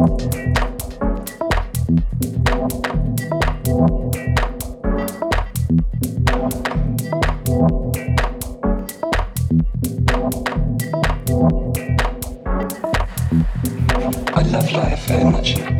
I love life very much.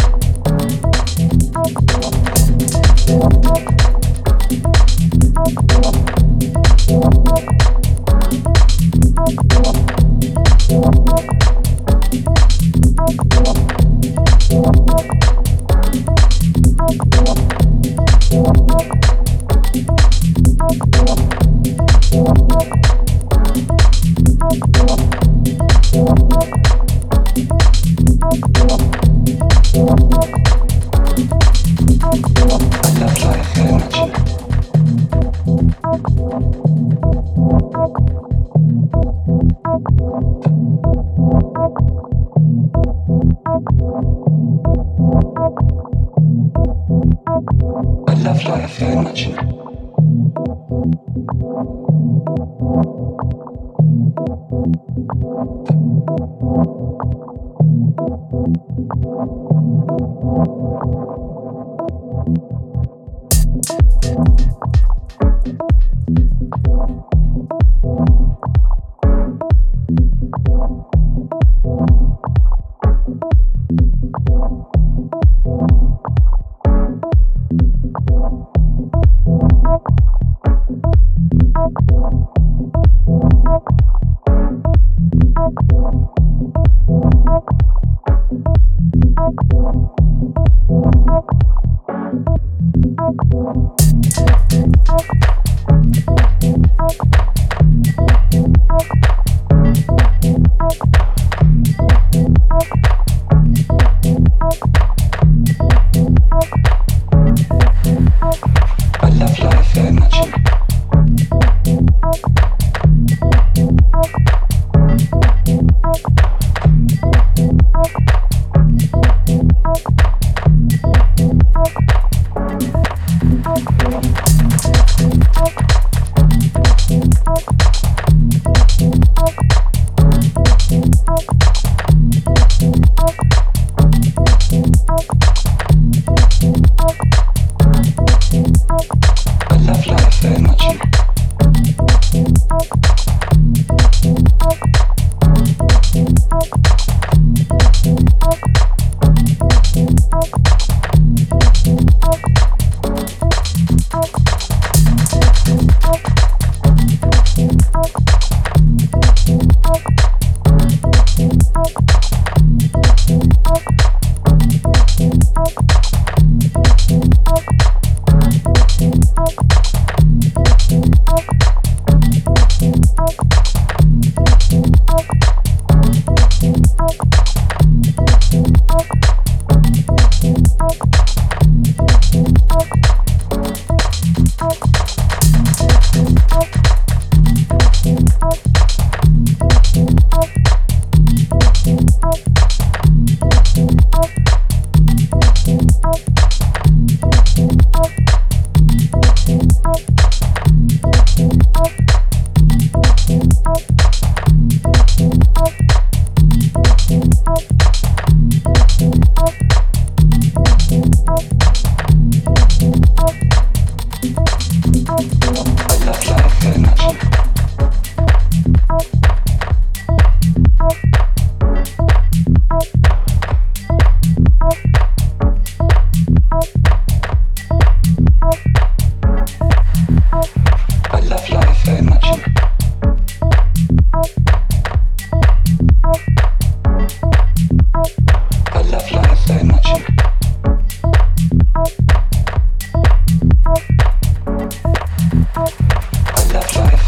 fly, I feel much.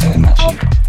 energy.